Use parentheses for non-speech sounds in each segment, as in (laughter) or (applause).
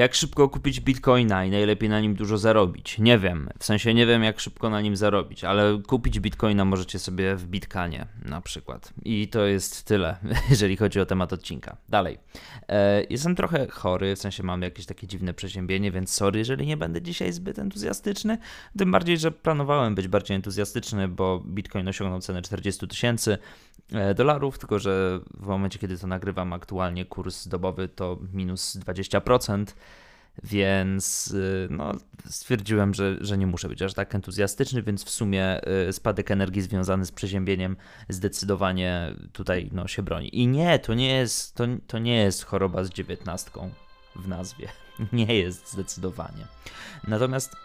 Jak szybko kupić bitcoina i najlepiej na nim dużo zarobić? Nie wiem. W sensie nie wiem, jak szybko na nim zarobić, ale kupić bitcoina możecie sobie w Bitkanie na przykład. I to jest tyle, (laughs) jeżeli chodzi o temat odcinka. Dalej. E, jestem trochę chory, w sensie mam jakieś takie dziwne przeziębienie, więc sorry, jeżeli nie będę dzisiaj zbyt entuzjastyczny. Tym bardziej, że planowałem być bardziej entuzjastyczny, bo bitcoin osiągnął cenę 40 tysięcy dolarów, tylko że w momencie, kiedy to nagrywam aktualnie kurs dobowy to minus 20%. Więc y, no, stwierdziłem, że, że nie muszę być aż tak entuzjastyczny, więc w sumie y, spadek energii związany z przeziębieniem zdecydowanie tutaj no, się broni. I nie, to nie jest, to, to nie jest choroba z dziewiętnastką w nazwie. (laughs) Nie jest zdecydowanie. Natomiast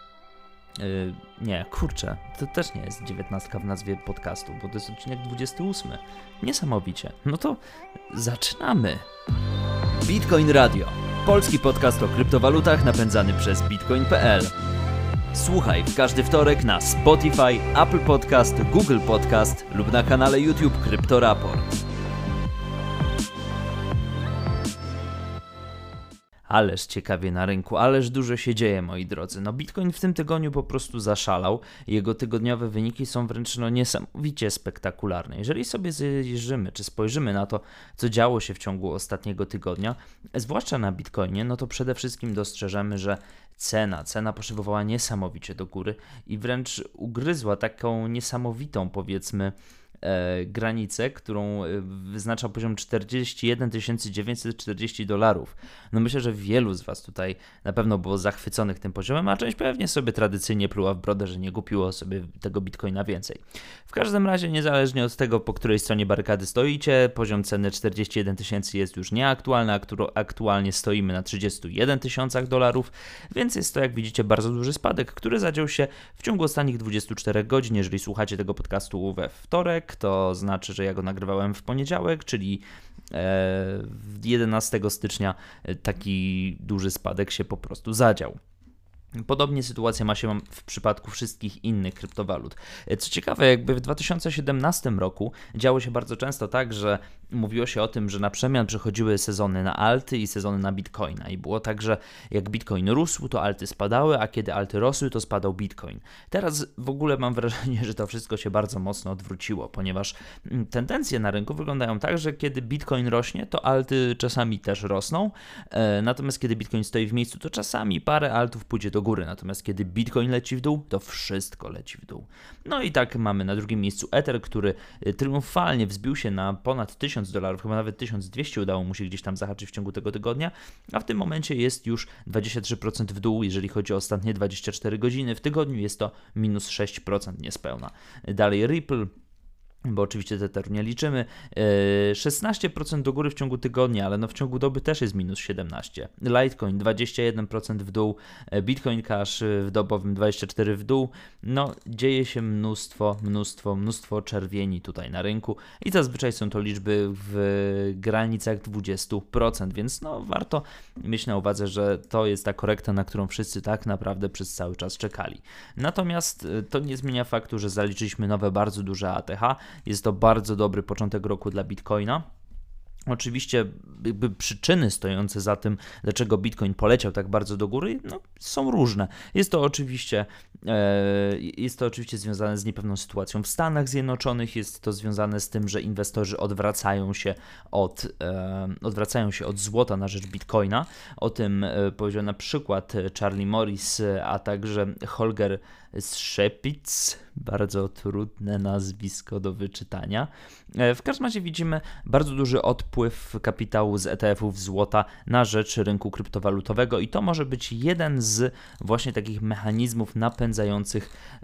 Yy, nie, kurczę, to też nie jest dziewiętnastka w nazwie podcastu, bo to jest odcinek 28. Niesamowicie. No to zaczynamy. Bitcoin Radio. Polski podcast o kryptowalutach napędzany przez bitcoin.pl. Słuchaj w każdy wtorek na Spotify, Apple Podcast, Google Podcast lub na kanale YouTube Kryptoraport. Ależ ciekawie na rynku, ależ dużo się dzieje, moi drodzy. No Bitcoin w tym tygodniu po prostu zaszalał. Jego tygodniowe wyniki są wręcz no, niesamowicie spektakularne. Jeżeli sobie zjeżdżymy, czy spojrzymy na to, co działo się w ciągu ostatniego tygodnia, zwłaszcza na Bitcoinie, no to przede wszystkim dostrzeżemy, że cena, cena poszybowała niesamowicie do góry i wręcz ugryzła taką niesamowitą, powiedzmy, granicę, którą e, wyznacza poziom 41 940 dolarów. No myślę, że wielu z Was tutaj na pewno było zachwyconych tym poziomem, a część pewnie sobie tradycyjnie pluła w brodę, że nie kupiło sobie tego bitcoina więcej. W każdym razie, niezależnie od tego, po której stronie barykady stoicie, poziom ceny 41 tysięcy jest już nieaktualny, a aktualnie stoimy na 31 tysiącach dolarów, więc jest to, jak widzicie, bardzo duży spadek, który zadział się w ciągu ostatnich 24 godzin. Jeżeli słuchacie tego podcastu we wtorek, to znaczy, że ja go nagrywałem w poniedziałek, czyli 11 e, stycznia taki duży spadek się po prostu zadział. Podobnie sytuacja ma się w przypadku wszystkich innych kryptowalut. Co ciekawe, jakby w 2017 roku działo się bardzo często tak, że mówiło się o tym, że na przemian przechodziły sezony na alty i sezony na bitcoina. I było tak, że jak bitcoin rósł, to alty spadały, a kiedy alty rosły, to spadał bitcoin. Teraz w ogóle mam wrażenie, że to wszystko się bardzo mocno odwróciło, ponieważ mm, tendencje na rynku wyglądają tak, że kiedy bitcoin rośnie, to alty czasami też rosną, e, natomiast kiedy bitcoin stoi w miejscu, to czasami parę altów pójdzie do góry, natomiast kiedy Bitcoin leci w dół, to wszystko leci w dół. No i tak mamy na drugim miejscu Ether, który y, triumfalnie wzbił się na ponad 1000 dolarów, chyba nawet 1200 udało mu się gdzieś tam zahaczyć w ciągu tego tygodnia, a w tym momencie jest już 23% w dół, jeżeli chodzi o ostatnie 24 godziny. W tygodniu jest to minus 6% niespełna. Dalej Ripple bo oczywiście Tetheru nie liczymy. 16% e, do góry w ciągu tygodnia, ale no w ciągu doby też jest minus 17. Litecoin 21% w dół, e, Bitcoin Cash w dobowym 24% w dół. No dzieje się mnóstwo, mnóstwo, mnóstwo czerwieni tutaj na rynku i zazwyczaj są to liczby w granicach 20%, więc no warto mieć na uwadze, że to jest ta korekta, na którą wszyscy tak naprawdę przez cały czas czekali. Natomiast e, to nie zmienia faktu, że zaliczyliśmy nowe bardzo duże ATH, jest to bardzo dobry początek roku dla Bitcoina. Oczywiście jakby przyczyny stojące za tym, dlaczego Bitcoin poleciał tak bardzo do góry, no, są różne. Jest to oczywiście jest to oczywiście związane z niepewną sytuacją w Stanach Zjednoczonych, jest to związane z tym, że inwestorzy odwracają się od, e, odwracają się od złota na rzecz Bitcoina. O tym e, powiedział na przykład Charlie Morris, a także Holger Szepitz, bardzo trudne nazwisko do wyczytania. E, w każdym razie widzimy bardzo duży odpływ kapitału z ETF-ów złota na rzecz rynku kryptowalutowego i to może być jeden z właśnie takich mechanizmów napędzających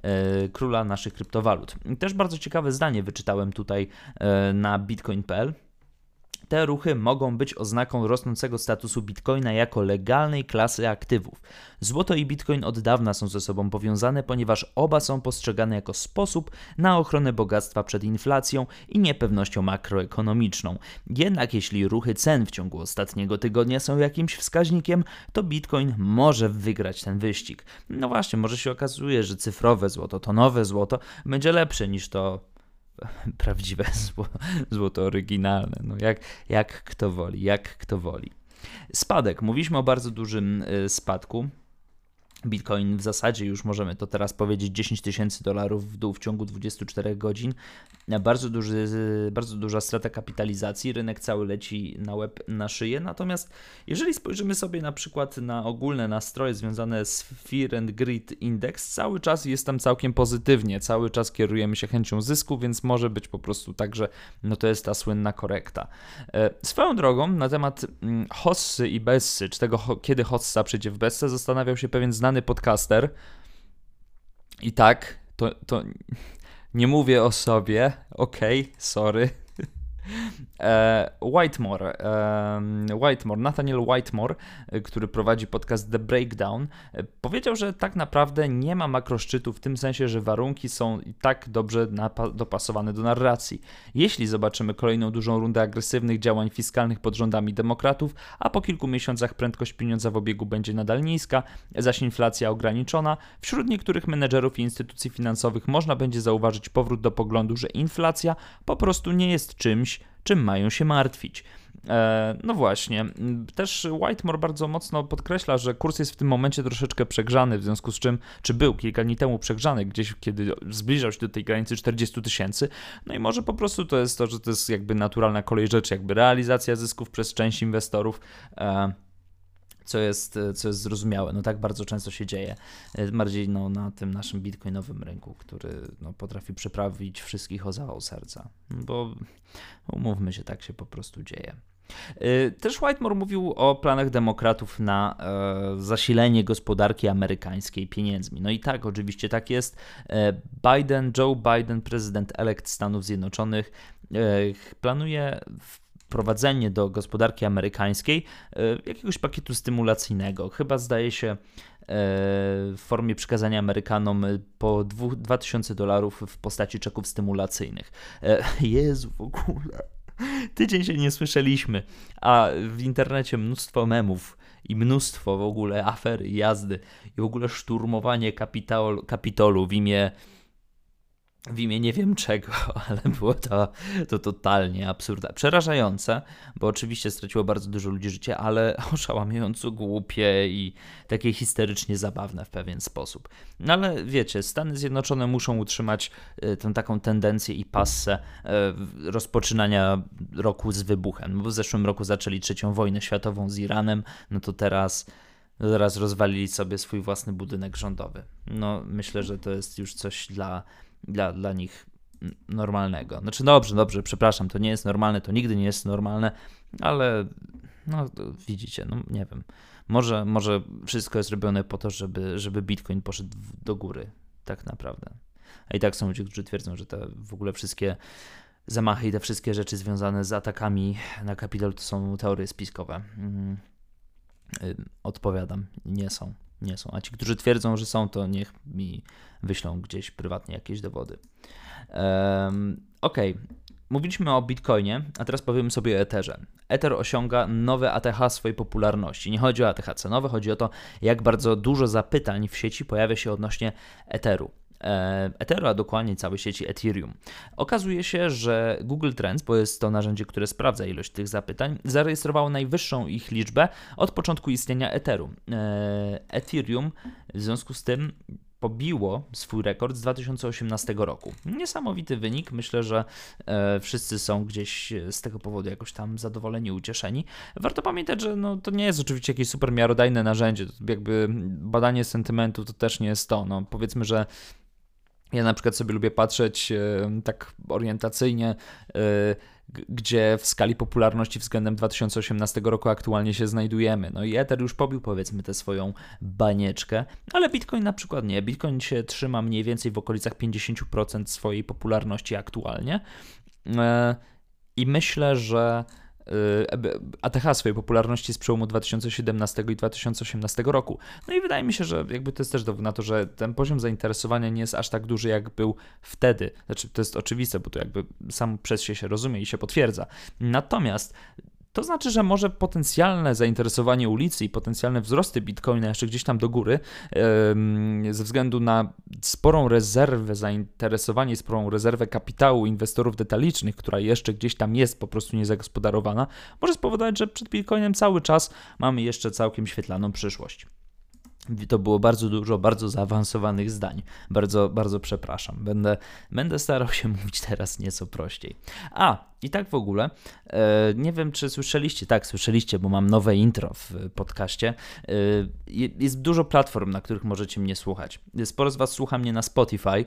e, króla naszych kryptowalut. Też bardzo ciekawe zdanie wyczytałem tutaj e, na bitcoin.pl. Te ruchy mogą być oznaką rosnącego statusu bitcoina jako legalnej klasy aktywów. Złoto i bitcoin od dawna są ze sobą powiązane, ponieważ oba są postrzegane jako sposób na ochronę bogactwa przed inflacją i niepewnością makroekonomiczną. Jednak jeśli ruchy cen w ciągu ostatniego tygodnia są jakimś wskaźnikiem, to bitcoin może wygrać ten wyścig. No właśnie, może się okazuje, że cyfrowe złoto, to nowe złoto będzie lepsze niż to (laughs) prawdziwe złoto, złoto oryginalne. No jak, jak kto woli, jak kto woli. Spadek. Mówiliśmy o bardzo dużym spadku. Bitcoin w zasadzie już możemy to teraz powiedzieć 10 tysięcy dolarów w dół w ciągu 24 godzin. Bardzo, duży, bardzo duża strata kapitalizacji, rynek cały leci na łeb, na szyję. Natomiast jeżeli spojrzymy sobie na przykład na ogólne nastroje związane z Fear and Greed Index, cały czas jest tam całkiem pozytywnie, cały czas kierujemy się chęcią zysku, więc może być po prostu tak, że no to jest ta słynna korekta. E, swoją drogą na temat mm, Hossy i Bessy, czy tego kiedy Hossa przyjdzie w Bessę, zastanawiał się pewien znany znany podcaster. I tak, to, to (laughs) nie mówię o sobie, okej, okay, sorry. E, Whitemore, Whitemore, Nathaniel Whitemore, e, który prowadzi podcast The Breakdown, e, powiedział, że tak naprawdę nie ma makroszczytu w tym sensie, że warunki są i tak dobrze dopasowane do narracji. Jeśli zobaczymy kolejną dużą rundę agresywnych działań fiskalnych pod rządami demokratów, a po kilku miesiącach prędkość pieniądza w obiegu będzie nadal niska, zaś inflacja ograniczona, wśród niektórych menedżerów i instytucji finansowych można będzie zauważyć powrót do poglądu, że inflacja po prostu nie jest czymś, czym mają się martwić. E, no właśnie, też Whitemore bardzo mocno podkreśla, że kurs jest w tym momencie troszeczkę przegrzany, w związku z czym, czy był kilka dni temu przegrzany, gdzieś kiedy zbliżał się do tej granicy 40 tysięcy, no i może po prostu to jest to, że to jest jakby naturalna kolej rzeczy, jakby realizacja zysków przez część inwestorów. E, co jest, co jest zrozumiałe. No tak bardzo często się dzieje, e, bardziej no, na tym naszym bitcoinowym rynku, który no, potrafi przeprawić wszystkich o zawał serca, bo umówmy się, tak się po prostu dzieje. E, też Whitemore mówił o planach demokratów na e, zasilenie gospodarki amerykańskiej pieniędzmi. No i tak, oczywiście tak jest. E, Biden, Joe Biden, prezydent elekt Stanów Zjednoczonych, e, planuje wprowadzenie do gospodarki amerykańskiej e, jakiegoś pakietu stymulacyjnego. Chyba zdaje się e, w formie przekazania Amerykanom po 2000 dolarów w postaci czeków stymulacyjnych. E, Jezu, w ogóle. Tydzień się nie słyszeliśmy, a w internecie mnóstwo memów i mnóstwo w ogóle afery, jazdy i w ogóle szturmowanie kapitol, kapitolu w imię w imię nie wiem czego, (laughs) ale było to, to totalnie absurdalne. Przerażające, bo oczywiście straciło bardzo dużo ludzi życie, ale (laughs) oszałamiająco głupie i takie histerycznie zabawne w pewien sposób. No ale wiecie, Stany Zjednoczone muszą utrzymać e, tę taką tendencję i passę e, rozpoczynania roku z wybuchem. No bo w zeszłym roku zaczęli trzecią wojnę światową z Iranem, no to teraz teraz rozwalili sobie swój własny budynek rządowy. No myślę, że to jest już coś dla dla, dla nich normalnego. Znaczy dobrze, dobrze, przepraszam, to nie jest normalne, to nigdy nie jest normalne, ale no widzicie, no nie wiem. Może, może wszystko jest robione po to, żeby, żeby Bitcoin poszedł do góry, tak naprawdę. A i tak są ludzie, którzy twierdzą, że te w ogóle wszystkie zamachy i te wszystkie rzeczy związane z atakami na kapitał to są teorie spiskowe. Mm, y, odpowiadam, nie są nie są. A ci, którzy twierdzą, że są, to niech mi wyślą gdzieś prywatnie jakieś dowody. Um, ok, mówiliśmy o Bitcoinie, a teraz powiemy sobie o Etherze. Ether osiąga nowe ATH swojej popularności. Nie chodzi o ATH cenowe, chodzi o to, jak bardzo dużo zapytań w sieci pojawia się odnośnie Etheru. E, Ethereum, a dokładnie całej sieci Ethereum. Okazuje się, że Google Trends, bo jest to narzędzie, które sprawdza ilość tych zapytań, zarejestrowało najwyższą ich liczbę od początku istnienia Ethereum. E, Ethereum w związku z tym pobiło swój rekord z 2018 roku. Niesamowity wynik. Myślę, że e, wszyscy są gdzieś z tego powodu jakoś tam zadowoleni, ucieszeni. Warto pamiętać, że no, to nie jest oczywiście jakieś super miarodajne narzędzie. Jakby badanie sentymentu to też nie jest to. No, powiedzmy, że ja na przykład sobie lubię patrzeć tak orientacyjnie, e, gdzie w skali popularności względem 2018 roku aktualnie się znajdujemy. No i Ether już pobił powiedzmy tę swoją banieczkę, ale Bitcoin na przykład nie. Bitcoin się trzyma mniej więcej w okolicach 50% swojej popularności aktualnie. E, I myślę, że ATH swojej popularności z przełomu 2017 i 2018 roku. No i wydaje mi się, że jakby to jest też dowód na to, że ten poziom zainteresowania nie jest aż tak duży, jak był wtedy. Znaczy, to jest oczywiste, bo to jakby sam przez się się rozumie i się potwierdza. Natomiast to znaczy, że może potencjalne zainteresowanie ulicy i potencjalne wzrosty bitcoina jeszcze gdzieś tam do góry, ze względu na sporą rezerwę zainteresowanie, sporą rezerwę kapitału inwestorów detalicznych, która jeszcze gdzieś tam jest po prostu niezagospodarowana, może spowodować, że przed bitcoinem cały czas mamy jeszcze całkiem świetlaną przyszłość. To było bardzo dużo bardzo zaawansowanych zdań. Bardzo, bardzo przepraszam. Będę, będę starał się (laughs) mówić teraz nieco prościej. A, i tak w ogóle, e, nie wiem czy słyszeliście, tak słyszeliście, bo mam nowe intro w podcaście. E, jest dużo platform, na których możecie mnie słuchać. Sporo z Was słucha mnie na Spotify,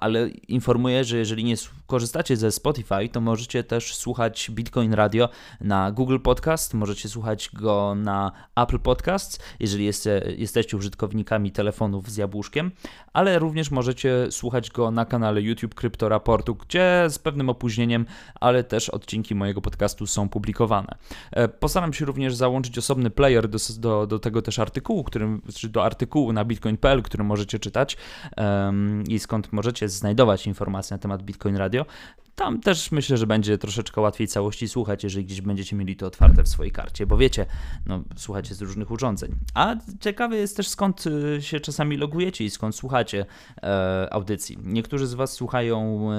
ale informuję, że jeżeli nie korzystacie ze Spotify, to możecie też słuchać Bitcoin Radio na Google Podcast, możecie słuchać go na Apple Podcasts, jeżeli jesteście użytkownikami telefonów z jabłuszkiem, ale również możecie słuchać go na kanale YouTube Kryptoraportu, gdzie z pewnym opóźnieniem, ale ale też odcinki mojego podcastu są publikowane. E, postaram się również załączyć osobny player do, do, do tego też artykułu, którym, czy do artykułu na bitcoin.pl, który możecie czytać um, i skąd możecie znajdować informacje na temat Bitcoin Radio. Tam też myślę, że będzie troszeczkę łatwiej całości słuchać, jeżeli gdzieś będziecie mieli to otwarte w swojej karcie, bo wiecie, no, słuchacie z różnych urządzeń. A ciekawe jest też skąd y, się czasami logujecie i skąd słuchacie e, audycji. Niektórzy z Was słuchają e,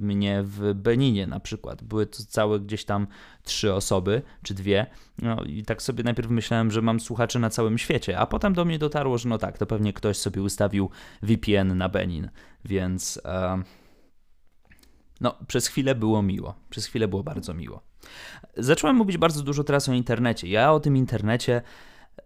mnie w Beninie na przykład. Były to całe gdzieś tam trzy osoby, czy dwie. No i tak sobie najpierw myślałem, że mam słuchaczy na całym świecie, a potem do mnie dotarło, że no tak, to pewnie ktoś sobie ustawił VPN na Benin, więc... E, no, przez chwilę było miło. Przez chwilę było bardzo miło. Zacząłem mówić bardzo dużo teraz o internecie. Ja o tym internecie,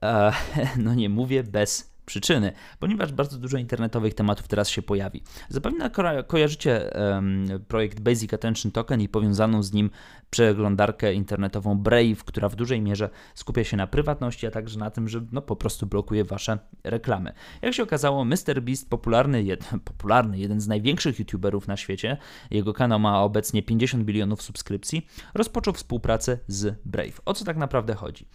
e, (laughs) no nie mówię bez przyczyny, ponieważ bardzo dużo internetowych tematów teraz się pojawi. Zapewne ko kojarzycie um, projekt Basic Attention Token i powiązaną z nim przeglądarkę internetową Brave, która w dużej mierze skupia się na prywatności, a także na tym, że no, po prostu blokuje wasze reklamy. Jak się okazało, MrBeast, popularny, jed, (laughs) popularny, jeden z największych youtuberów na świecie, jego kanał ma obecnie 50 bilionów subskrypcji, rozpoczął współpracę z Brave. O co tak naprawdę chodzi?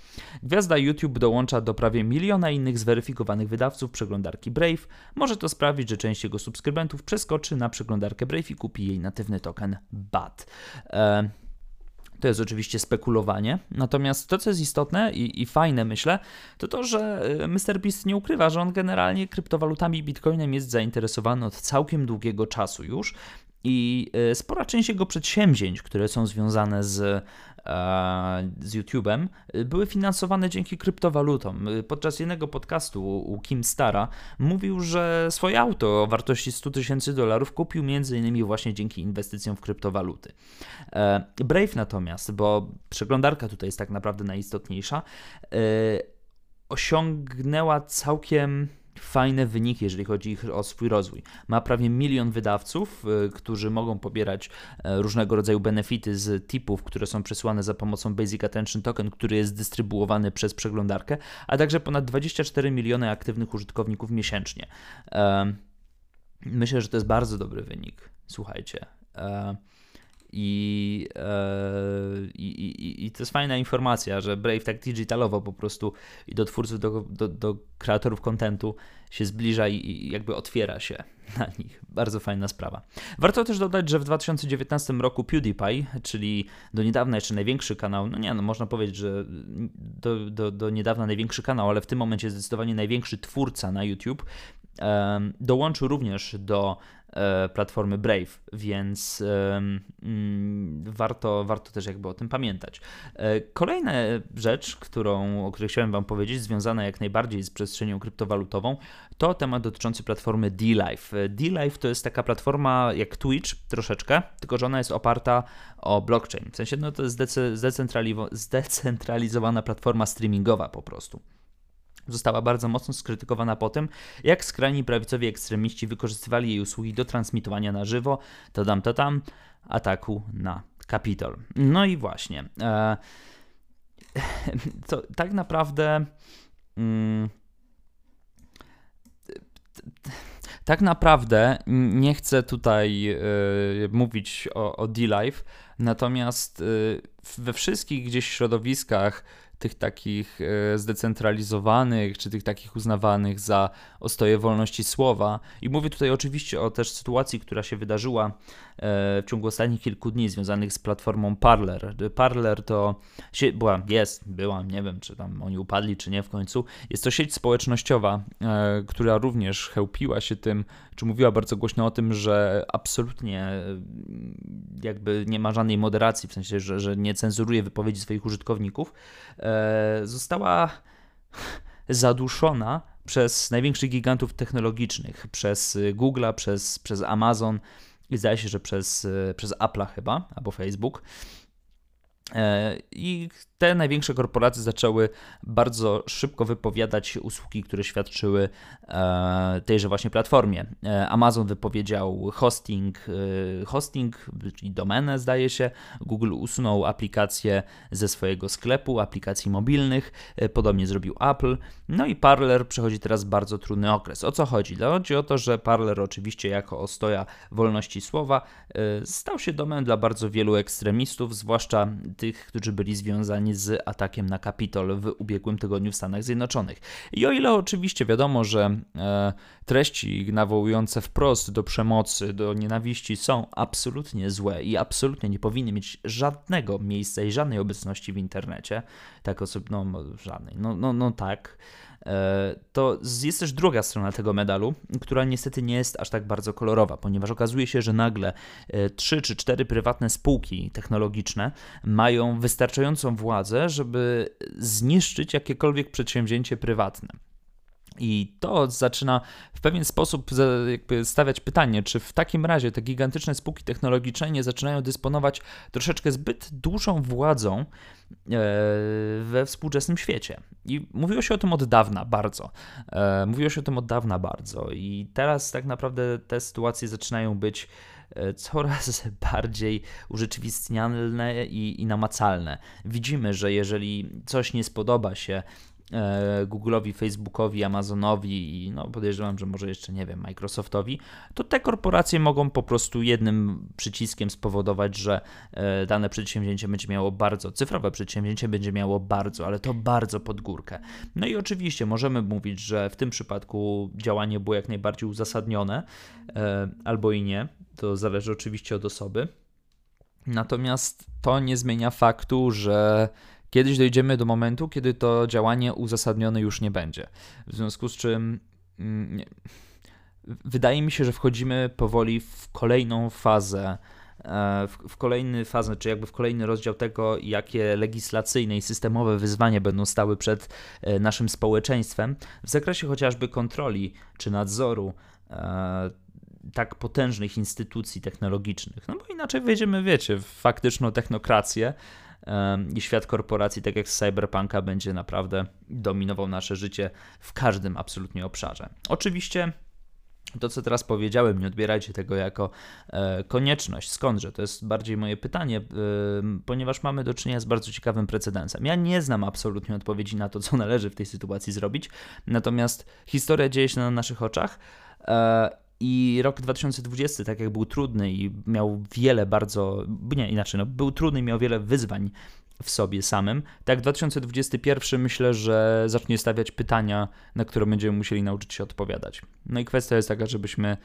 Gwiazda YouTube dołącza do prawie miliona innych zweryfikowanych wydawców przeglądarki Brave. Może to sprawić, że część jego subskrybentów przeskoczy na przeglądarkę Brave i kupi jej natywny token BAT. E to jest oczywiście spekulowanie. Natomiast to, co jest istotne i, i fajne, myślę, to to, że y, MrBeast nie ukrywa, że on generalnie kryptowalutami Bitcoinem jest zainteresowany od całkiem długiego czasu już. I y, spora część jego przedsięwzięć, które są związane z E, z YouTube'em e, były finansowane dzięki kryptowalutom. E, podczas jednego podcastu u Kim Stara mówił, że swoje auto o wartości 100 tysięcy dolarów kupił m.in. właśnie dzięki inwestycjom w kryptowaluty. Brave natomiast, bo przeglądarka tutaj jest tak naprawdę najistotniejsza, osiągnęła całkiem fajne wyniki, jeżeli chodzi o swój rozwój. Ma prawie milion wydawców, y, którzy mogą pobierać e, różnego rodzaju benefity z tipów, które są przesyłane za pomocą Basic Attention Token, który jest dystrybuowany przez przeglądarkę, a także ponad 24 miliony aktywnych użytkowników miesięcznie. Myślę, że to jest bardzo dobry wynik. Słuchajcie. E, i, i, i, I to jest fajna informacja, że Brave tak digitalowo po prostu i do twórców, do, do, do kreatorów kontentu się zbliża i, i, jakby otwiera się (laughs) na nich. Bardzo fajna sprawa. Warto też dodać, że w 2019 roku PewDiePie, czyli do niedawna jeszcze największy kanał, no nie, no można powiedzieć, że do, do, do niedawna największy kanał, ale w tym momencie zdecydowanie największy twórca na YouTube, dołączył również do e, platformy Brave, więc mm, warto, warto też jakby o tym pamiętać. E, kolejna rzecz, którą, o której chciałem Wam powiedzieć, związana jak najbardziej z przestrzenią kryptowalutową, to temat dotyczący platformy D-Live. D-Live to jest taka platforma jak Twitch troszeczkę, tylko że ona jest oparta o blockchain. W sensie no to jest zdecentralizowana platforma streamingowa po prostu została bardzo mocno skrytykowana po tym, jak skrajni prawicowi ekstremiści wykorzystywali jej usługi do transmitowania na żywo, to tam, ataku na Kapitol. No i właśnie. E, (laughs) to tak naprawdę. Mm, tak naprawdę nie chcę tutaj y, mówić o, o D-Live, natomiast y, we wszystkich gdzieś środowiskach tych takich e, zdecentralizowanych, czy tych takich uznawanych za ostoje wolności słowa. I mówię tutaj oczywiście o też sytuacji, która się wydarzyła e, w ciągu ostatnich kilku dni związanych z platformą Parler. Parler to była, jest, była, nie wiem, czy tam oni upadli, czy nie w końcu. Jest to sieć społecznościowa, e, która również chełpiła się tym, czy mówiła bardzo głośno o tym, że absolutnie jakby nie ma żadnej moderacji, w sensie, że, że nie cenzuruje wypowiedzi swoich użytkowników. E, została (laughs) zaduszona przez największych gigantów technologicznych, przez Google'a, przez, przez Amazon i zdaje się, że przez, przez Apple'a chyba, albo Facebook. E, I te największe korporacje zaczęły bardzo szybko wypowiadać usługi, które świadczyły e, tejże właśnie platformie. E, Amazon wypowiedział hosting, hosting, czyli domenę zdaje się. Google usunął aplikacje ze swojego sklepu, aplikacji mobilnych. Podobnie zrobił Apple. No i Parler przechodzi teraz bardzo trudny okres. O co chodzi? Chodzi o to, że Parler oczywiście jako ostoja wolności słowa stał się domem dla bardzo wielu ekstremistów, zwłaszcza tych, którzy byli związani z atakiem na Kapitol w ubiegłym tygodniu w Stanach Zjednoczonych. I o ile oczywiście wiadomo, że e, treści nawołujące wprost do przemocy, do nienawiści są absolutnie złe i absolutnie nie powinny mieć żadnego miejsca i żadnej obecności w internecie, tak osobno, no żadnej, no, no, no tak. E, to jest też druga strona tego medalu, która niestety nie jest aż tak bardzo kolorowa, ponieważ okazuje się, że nagle e, trzy czy cztery prywatne spółki technologiczne mają wystarczającą władzę, żeby zniszczyć jakiekolwiek przedsięwzięcie prywatne. I to zaczyna w pewien sposób stawiać pytanie, czy w takim razie te gigantyczne spółki technologiczne nie zaczynają dysponować troszeczkę zbyt dużą władzą e, we współczesnym świecie. I mówiło się o tym od dawna bardzo. E, mówiło się o tym od dawna bardzo. I teraz tak naprawdę te sytuacje zaczynają być e, coraz (laughs) bardziej urzeczywistnialne i, i namacalne. Widzimy, że jeżeli coś nie spodoba się Google'owi, Facebookowi, Amazonowi i no podejrzewam, że może jeszcze nie wiem, Microsoftowi, to te korporacje mogą po prostu jednym przyciskiem spowodować, że e, dane przedsięwzięcie będzie miało bardzo, cyfrowe przedsięwzięcie będzie miało bardzo, ale to bardzo pod górkę. No i oczywiście możemy mówić, że w tym przypadku działanie było jak najbardziej uzasadnione, e, albo i nie, to zależy oczywiście od osoby. Natomiast to nie zmienia faktu, że Kiedyś dojdziemy do momentu, kiedy to działanie uzasadnione już nie będzie. W związku z czym mm, nie, wydaje mi się, że wchodzimy powoli w kolejną fazę e, w, kolejny fazę, czy jakby w kolejny rozdział tego, jakie legislacyjne i systemowe wyzwania będą stały przed e, naszym społeczeństwem w zakresie chociażby kontroli czy nadzoru e, tak potężnych instytucji technologicznych. No bo inaczej wejdziemy, wiecie, w faktyczną technokrację, i świat korporacji, tak jak z Cyberpunka, będzie naprawdę dominował nasze życie w każdym absolutnie obszarze. Oczywiście to, co teraz powiedziałem, nie odbierajcie tego jako e, konieczność. Skądże? To jest bardziej moje pytanie, e, ponieważ mamy do czynienia z bardzo ciekawym precedensem. Ja nie znam absolutnie odpowiedzi na to, co należy w tej sytuacji zrobić, natomiast historia dzieje się na naszych oczach. E, i rok 2020, tak jak był trudny i miał wiele bardzo, nie inaczej, no, był trudny i miał wiele wyzwań w sobie samym, tak 2021 myślę, że zacznie stawiać pytania, na które będziemy musieli nauczyć się odpowiadać. No i kwestia jest taka, żebyśmy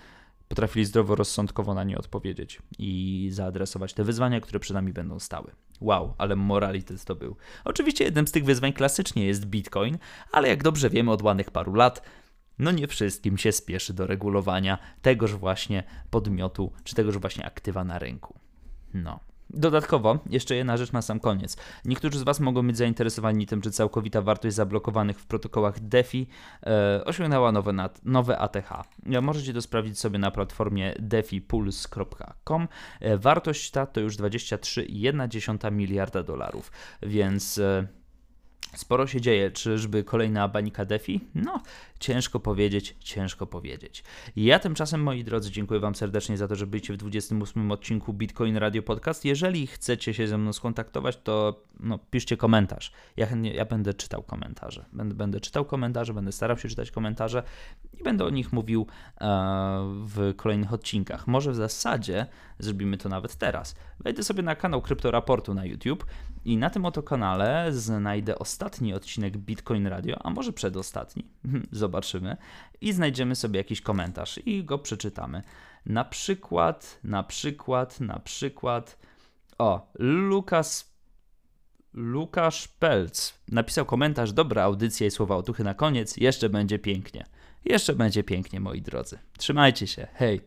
potrafili zdroworozsądkowo na nie odpowiedzieć i zaadresować te wyzwania, które przed nami będą stały. Wow, ale moralitet to był. Oczywiście jednym z tych wyzwań klasycznie jest Bitcoin, ale jak dobrze wiemy od ładnych paru lat, no nie wszystkim się spieszy do regulowania tegoż właśnie podmiotu, czy tegoż właśnie aktywa na rynku. No. Dodatkowo, jeszcze jedna rzecz na sam koniec. Niektórzy z Was mogą być zainteresowani tym, czy całkowita wartość zablokowanych w protokołach DeFi e, osiągnęła nowe, nat, nowe ATH. E, możecie to sprawdzić sobie na platformie defipulse.com. E, wartość ta to już 23,1 miliarda dolarów, więc... E, Sporo się dzieje. Czyżby kolejna banika DeFi? No, ciężko powiedzieć, ciężko powiedzieć. Ja tymczasem, moi drodzy, dziękuję Wam serdecznie za to, że byliście w 28 odcinku Bitcoin Radio Podcast. Jeżeli chcecie się ze mną skontaktować, to no, piszcie komentarz. Ja, ja będę czytał komentarze. Będę, będę czytał komentarze, będę starał się czytać komentarze i będę o nich mówił e, w kolejnych odcinkach. Może w zasadzie zrobimy to nawet teraz. Wejdę sobie na kanał Kryptoraportu na YouTube i na tym oto kanale znajdę ostatni odcinek Bitcoin Radio, a może przedostatni, (laughs) zobaczymy, i znajdziemy sobie jakiś komentarz i go przeczytamy. Na przykład, na przykład, na przykład. O, Lukas. Lukasz Pelc napisał komentarz. Dobra audycja i słowa otuchy na koniec. Jeszcze będzie pięknie. Jeszcze będzie pięknie, moi drodzy. Trzymajcie się. Hej.